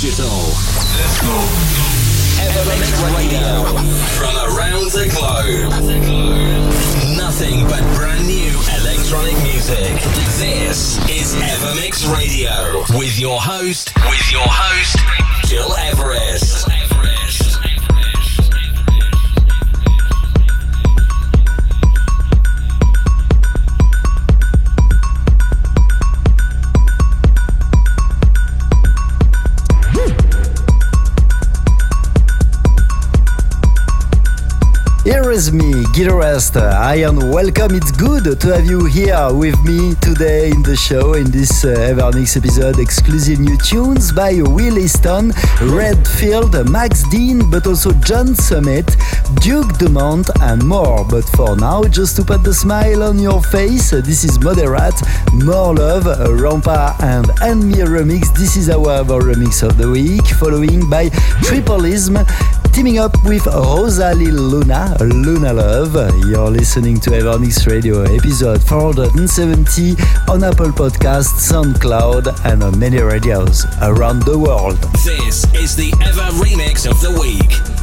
digital. Let's go. Evermix Radio. From around the globe. Nothing but brand new electronic music. This is Evermix Radio. With your host, with your host, Gil Everest. Here is me, Guitarist. I am welcome. It's good to have you here with me today in the show in this uh, Evermix episode. Exclusive new tunes by Will Easton, Redfield, Max Dean, but also John Summit, Duke Dumont, and more. But for now, just to put the smile on your face, this is Moderat, More Love, Rampa, and Me remix. This is our remix of the week, following by Tripolism teaming up with Rosalie Luna, Luna Love. You're listening to Evermix Radio episode 470 on Apple Podcasts, SoundCloud, and on many radios around the world. This is the Ever Remix of the Week.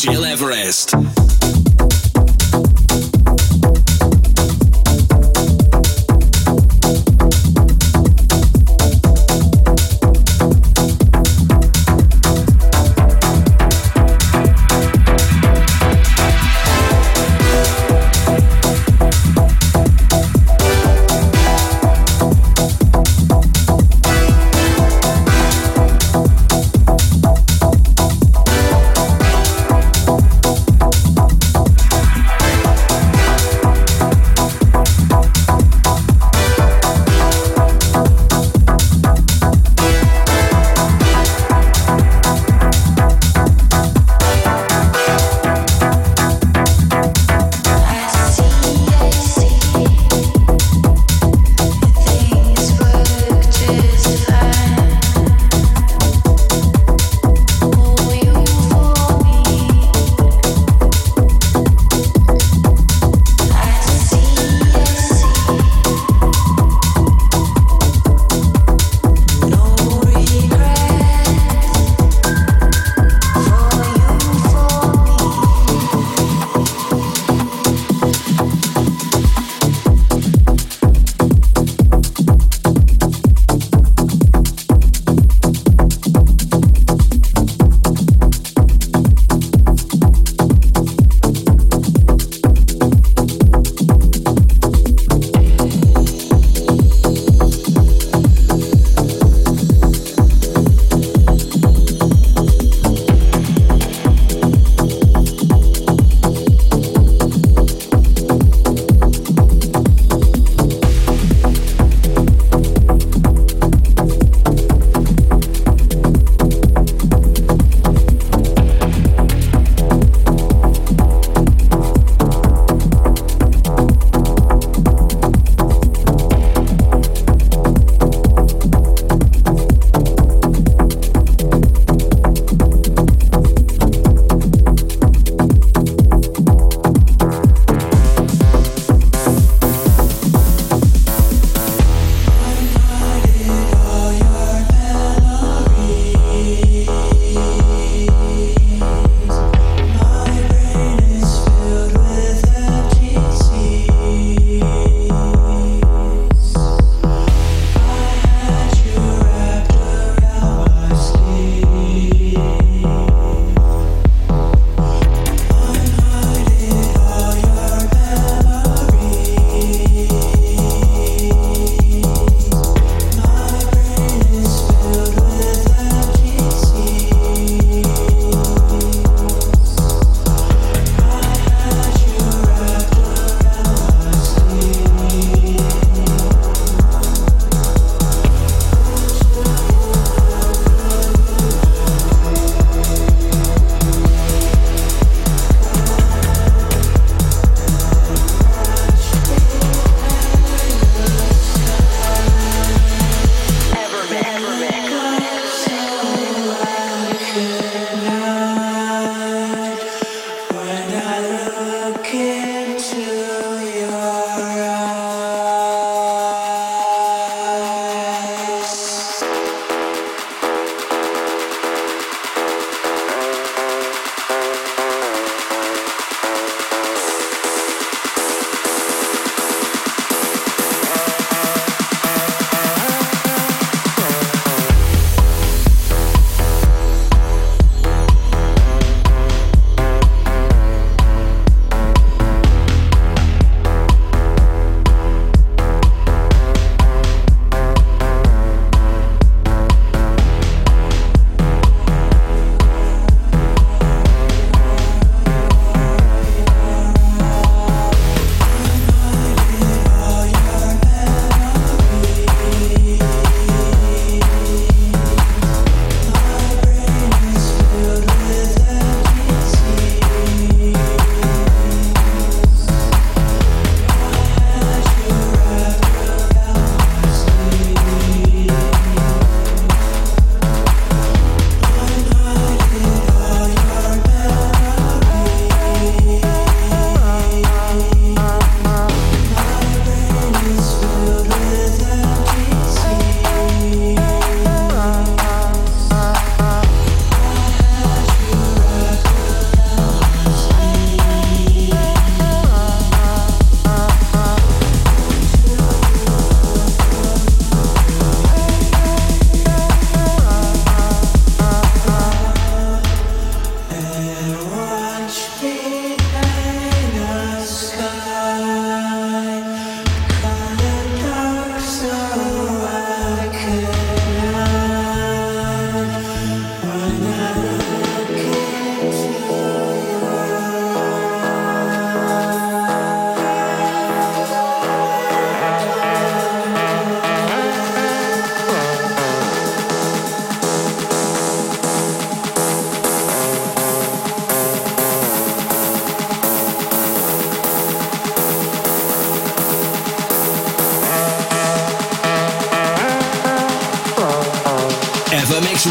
Gil Everest.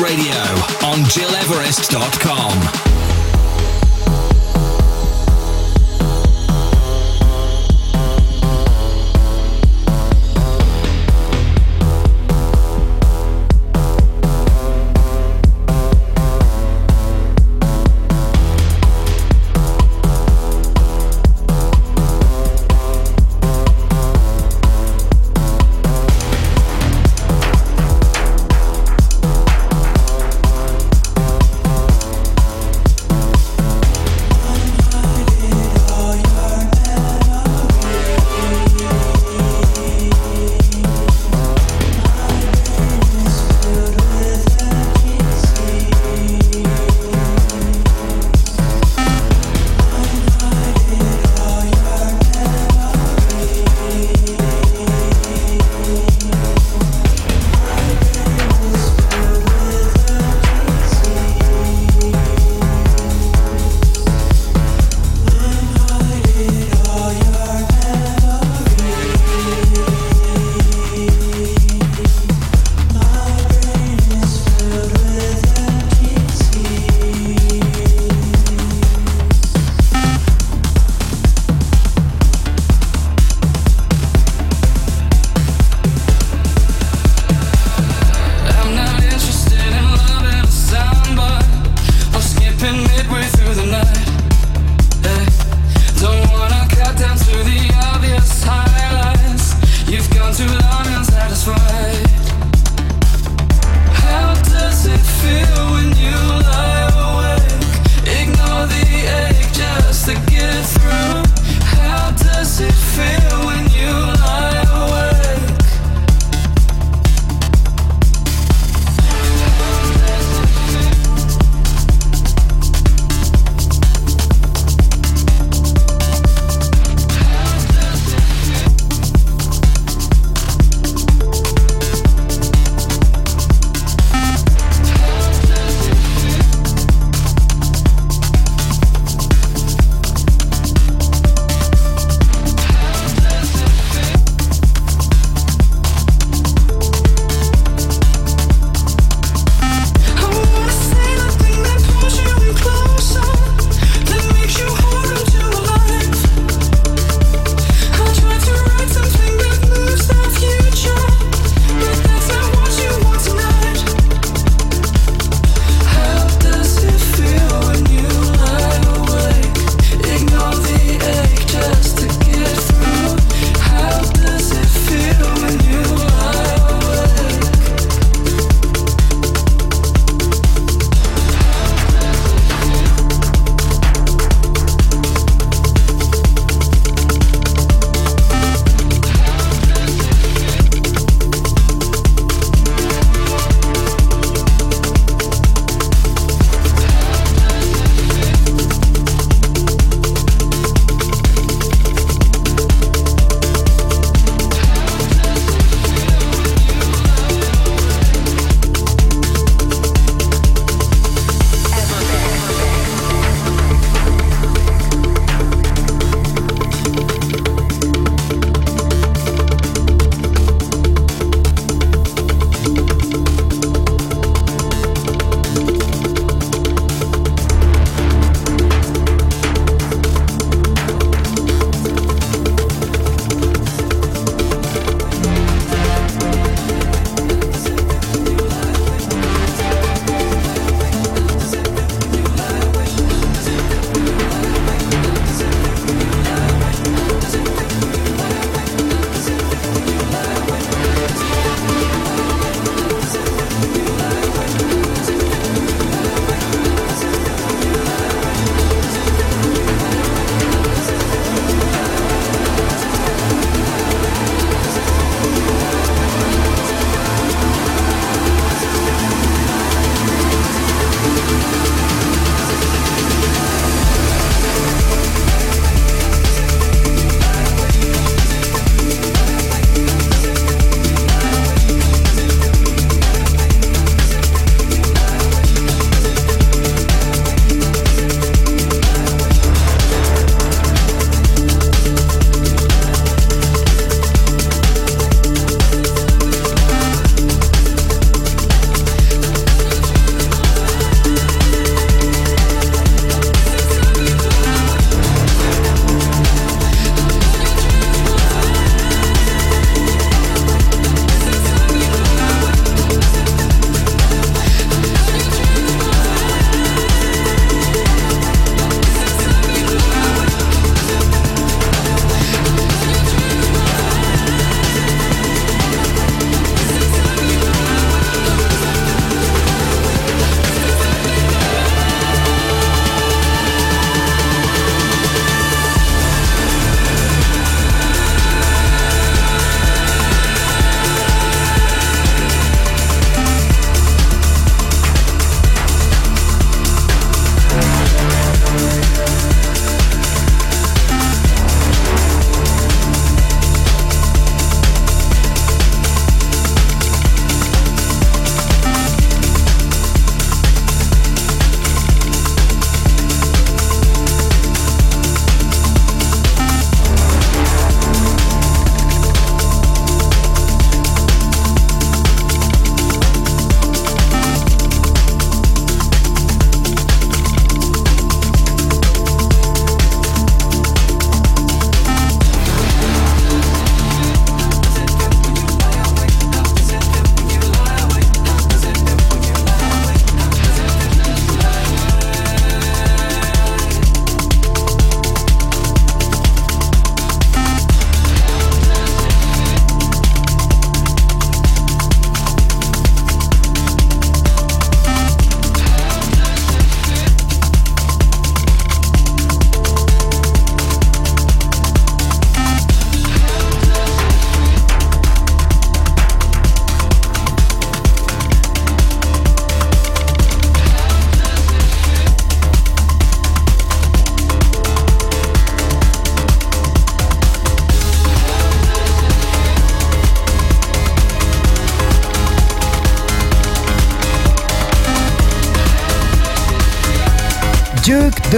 Radio on GilEverest.com.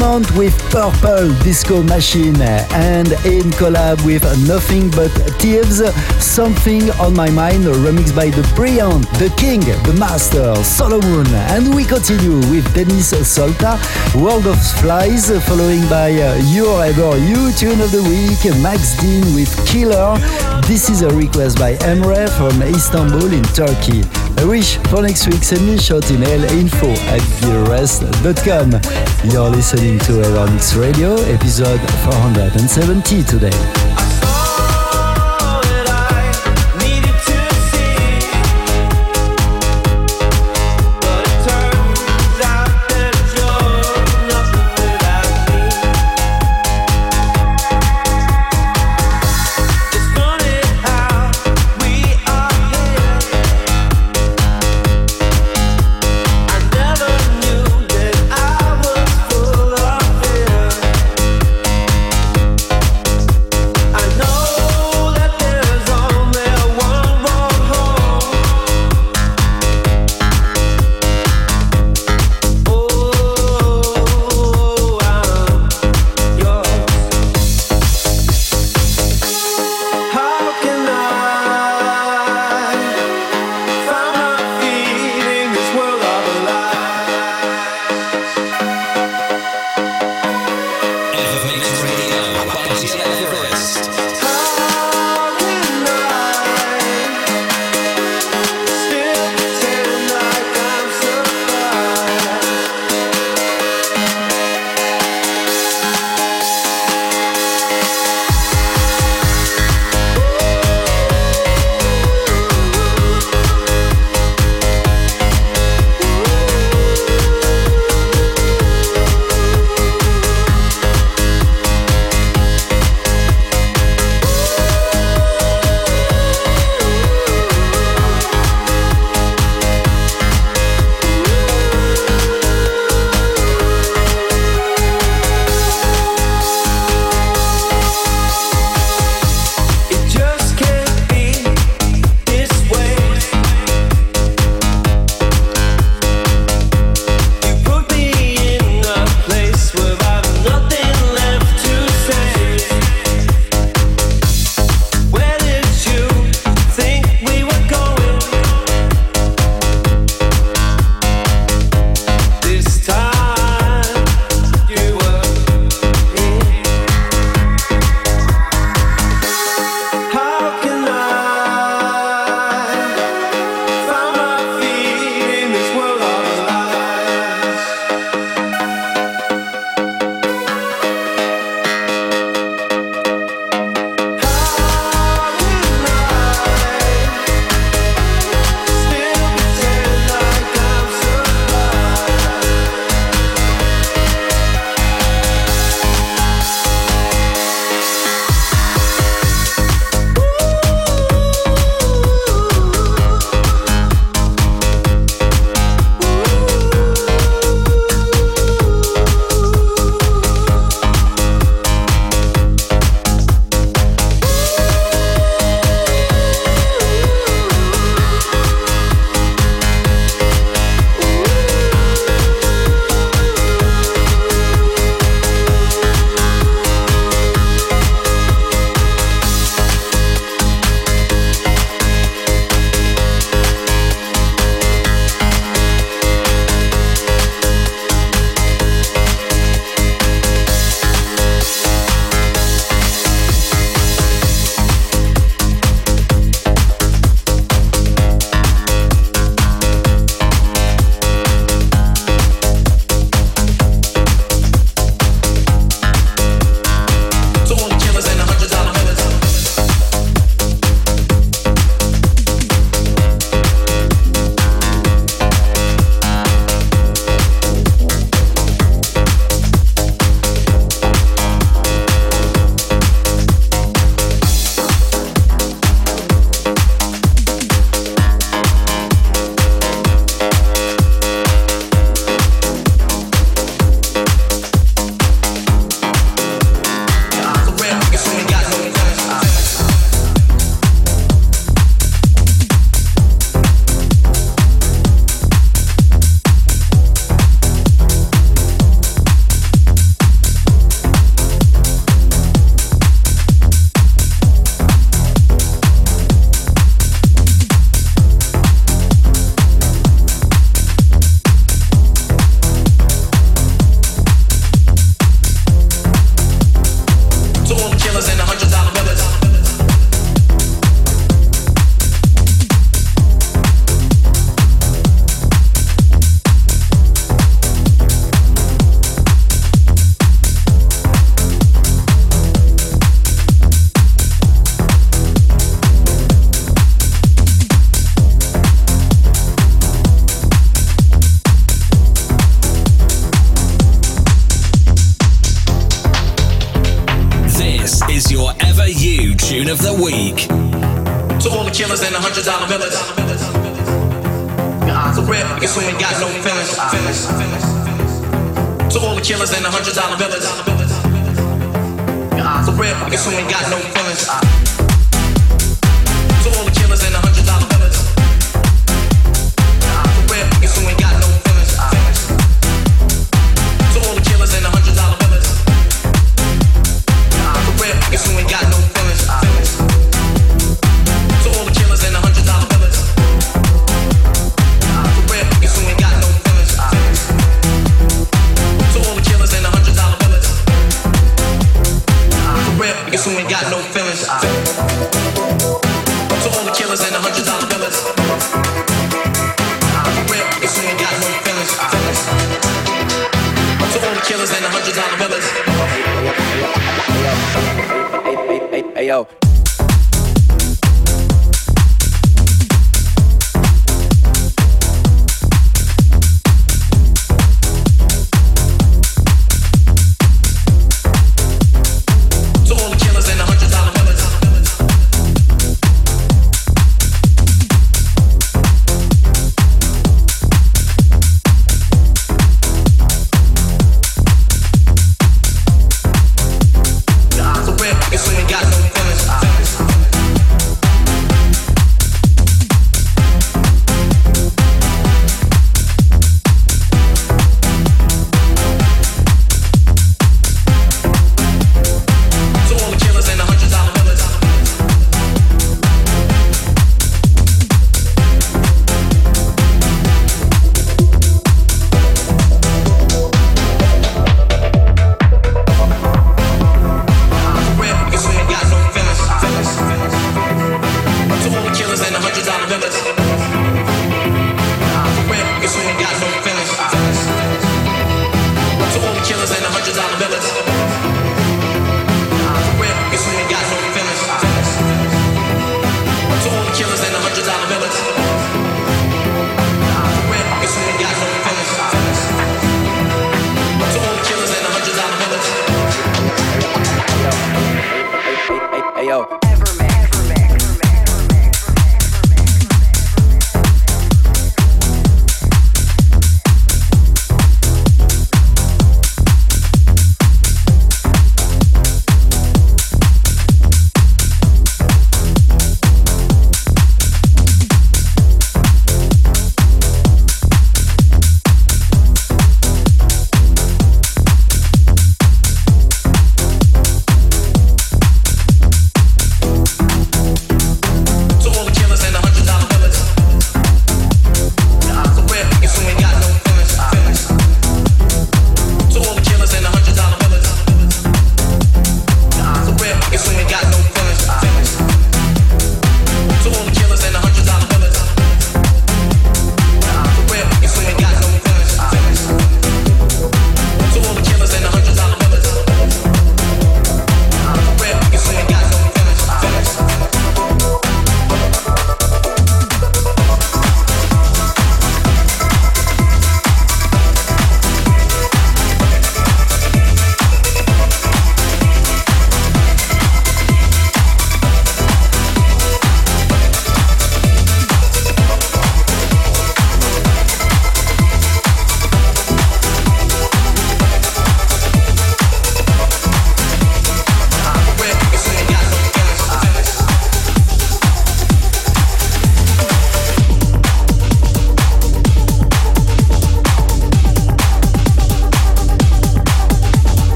With Purple Disco Machine and in collab with Nothing But Thieves, Something on My Mind, remixed by the brilliant, the king, the master, Solomun. And we continue with Denis Solta, World of Flies, following by uh, Your Ever You Tune of the Week, Max Dean with Killer. This is a request by Emre from Istanbul in Turkey. I wish for next week send me a short email info at gileverest.com. You're listening to Evermix Radio, episode 470 today.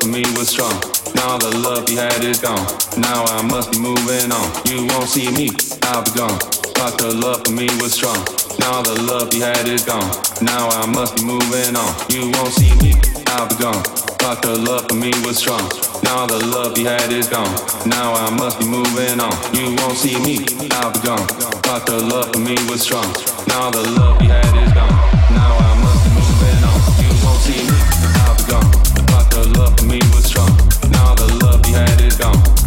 for me was strong. Now the love you had is gone. Now I must be moving on. You won't see me, I'll be gone. But the love for me was strong. Now the love you had is gone. Now I must be moving on. You won't see me, I'll be gone. But the love for me was strong. Now the love you had is gone. Now I must be moving on. You won't see me, I'll be gone. But the love for me was strong. Now the love he had is gone. Now I must be moving on. You won't see me, I'll be gone the love for me was strong. Now the love you had is gone.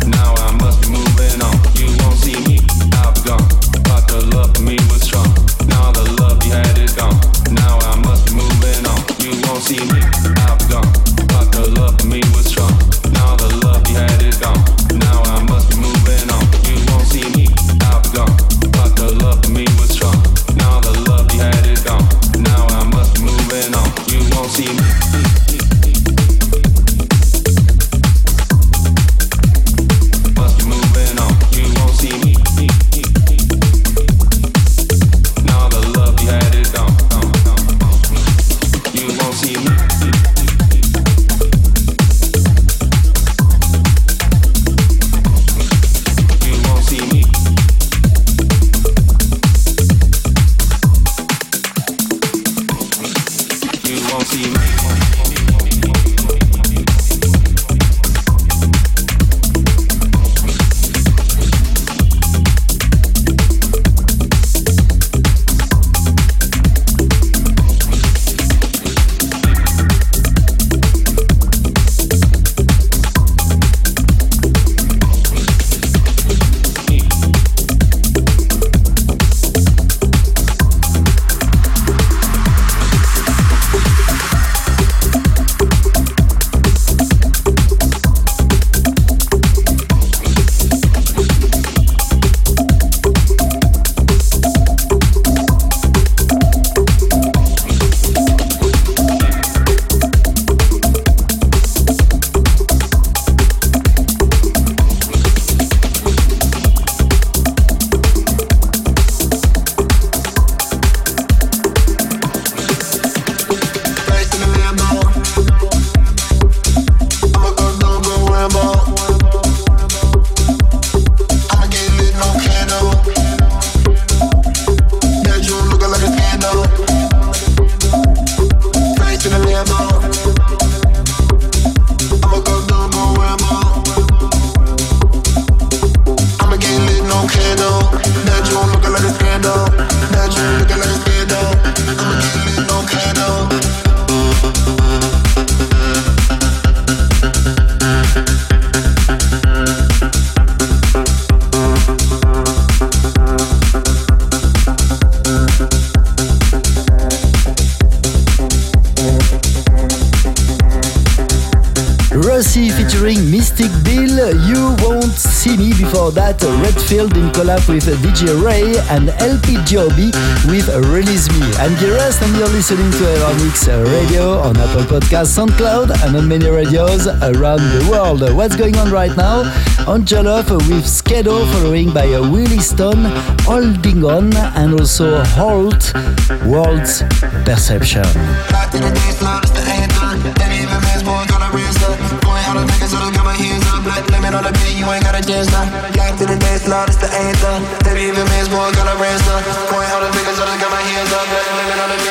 With DJ Ray and LP Joby with Release Me. I'm Giras and you're listening to Evermix Radio on Apple Podcasts, SoundCloud, and on many radios around the world. What's going on right now? On Jollof with Skedo, following by a Willie Stone, Holding On, and also Halt, World's Perception. The you ain't got a chance now. Locked to the the anthem. Baby, even man's boy got a ransom. Point all the fingers, I just got my hands up. Limit on the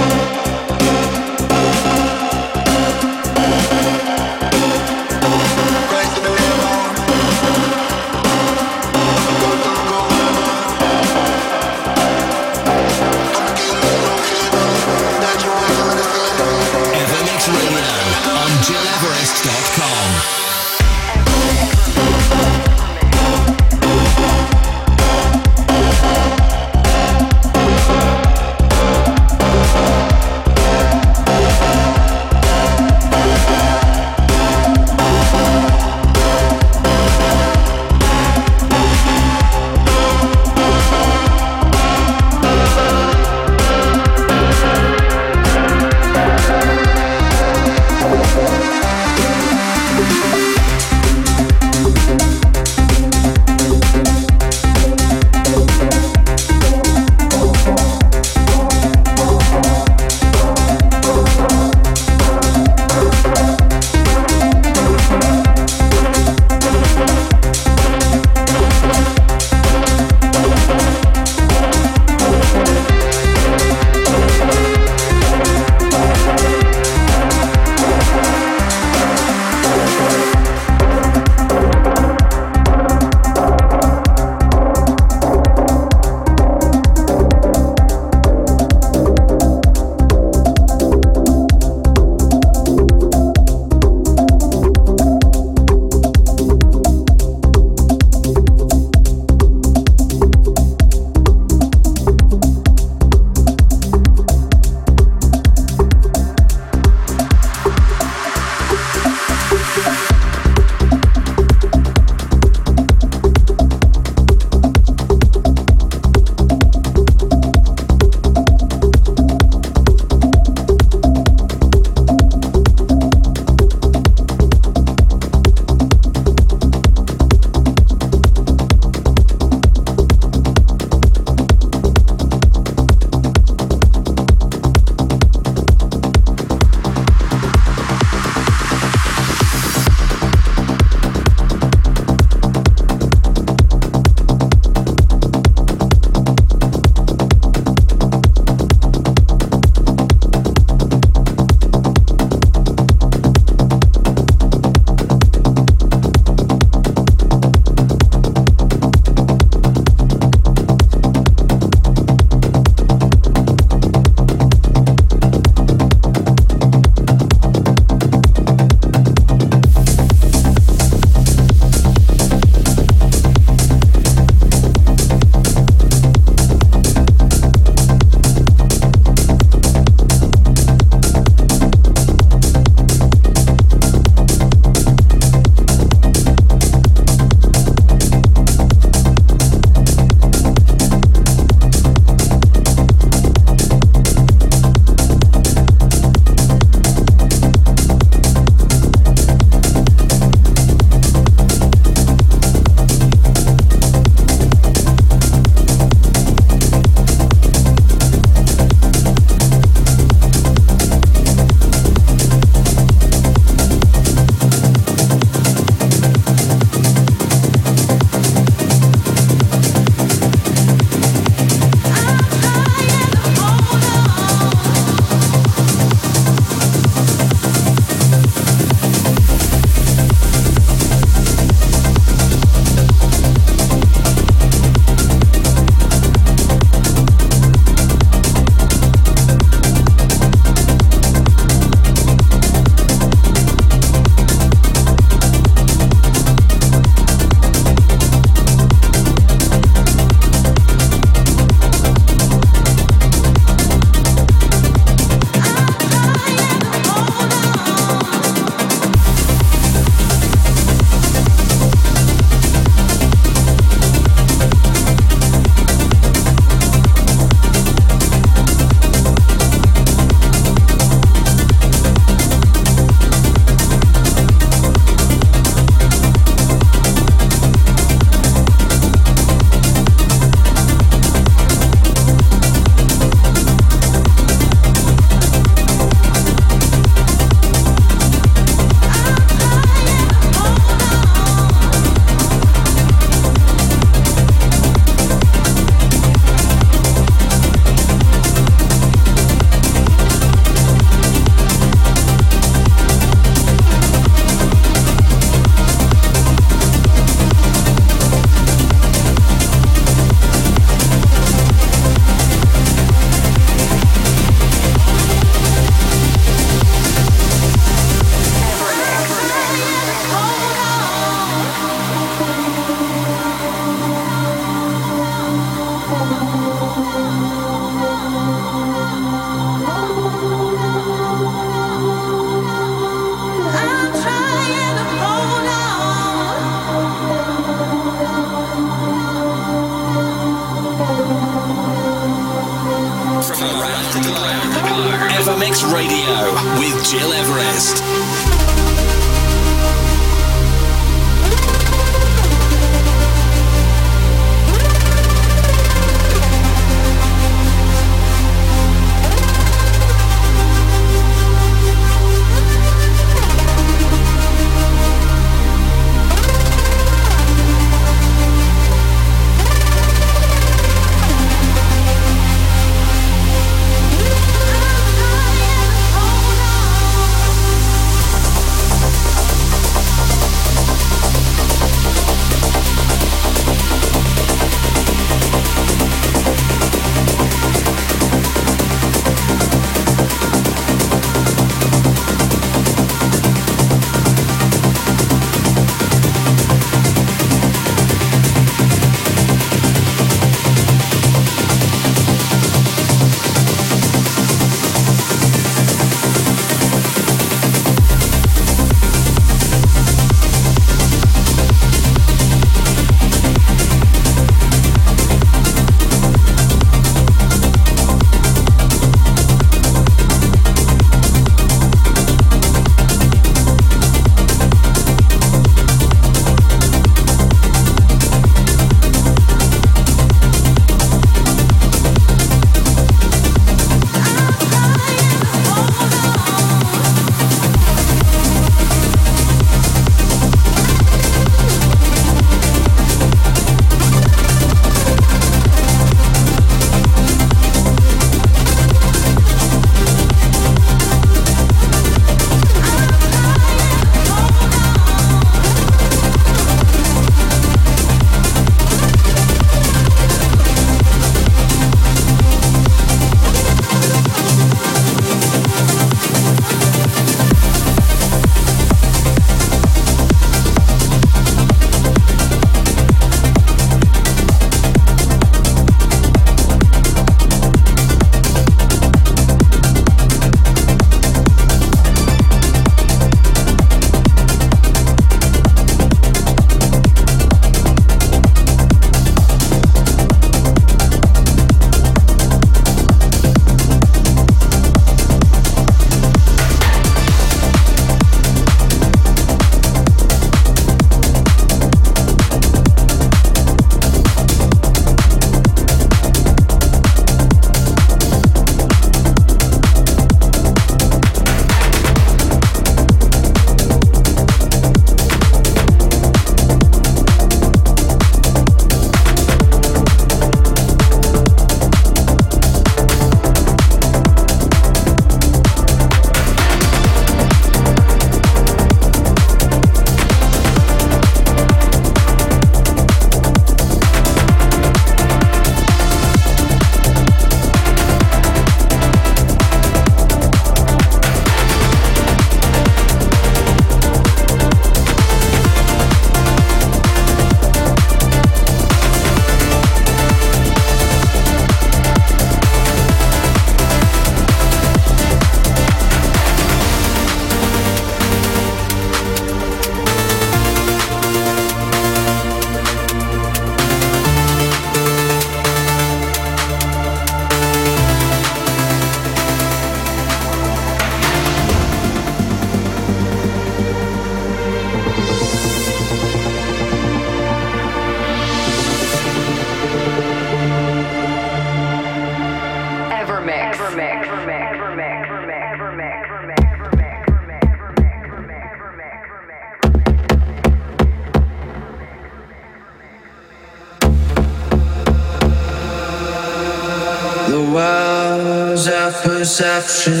perception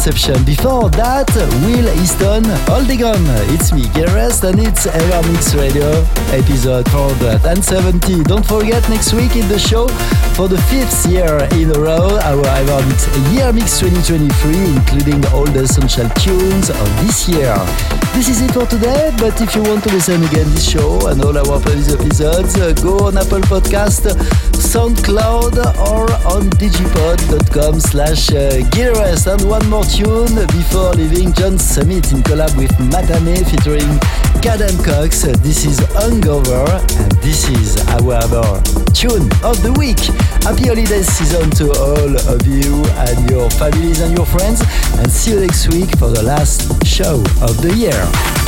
Perception. Before that, Will Easton, Aldegon. It's me, Rest, and it's Evermix Radio, episode 470. Don't forget, next week in the show, for the fifth year in a row, our Evermix Year Mix 2023, including all the essential tunes of this year. This is it for today, but if you want to listen again this show and all our previous episodes, uh, go on Apple Podcast, SoundCloud, or on digipod.com slash uh, and one more tune before leaving John Summit in collab with Mathame featuring Kadam Cox. This is Hungover and this is our tune of the week. Happy holiday season to all of you and your families and your friends and see you next week for the last show of the year.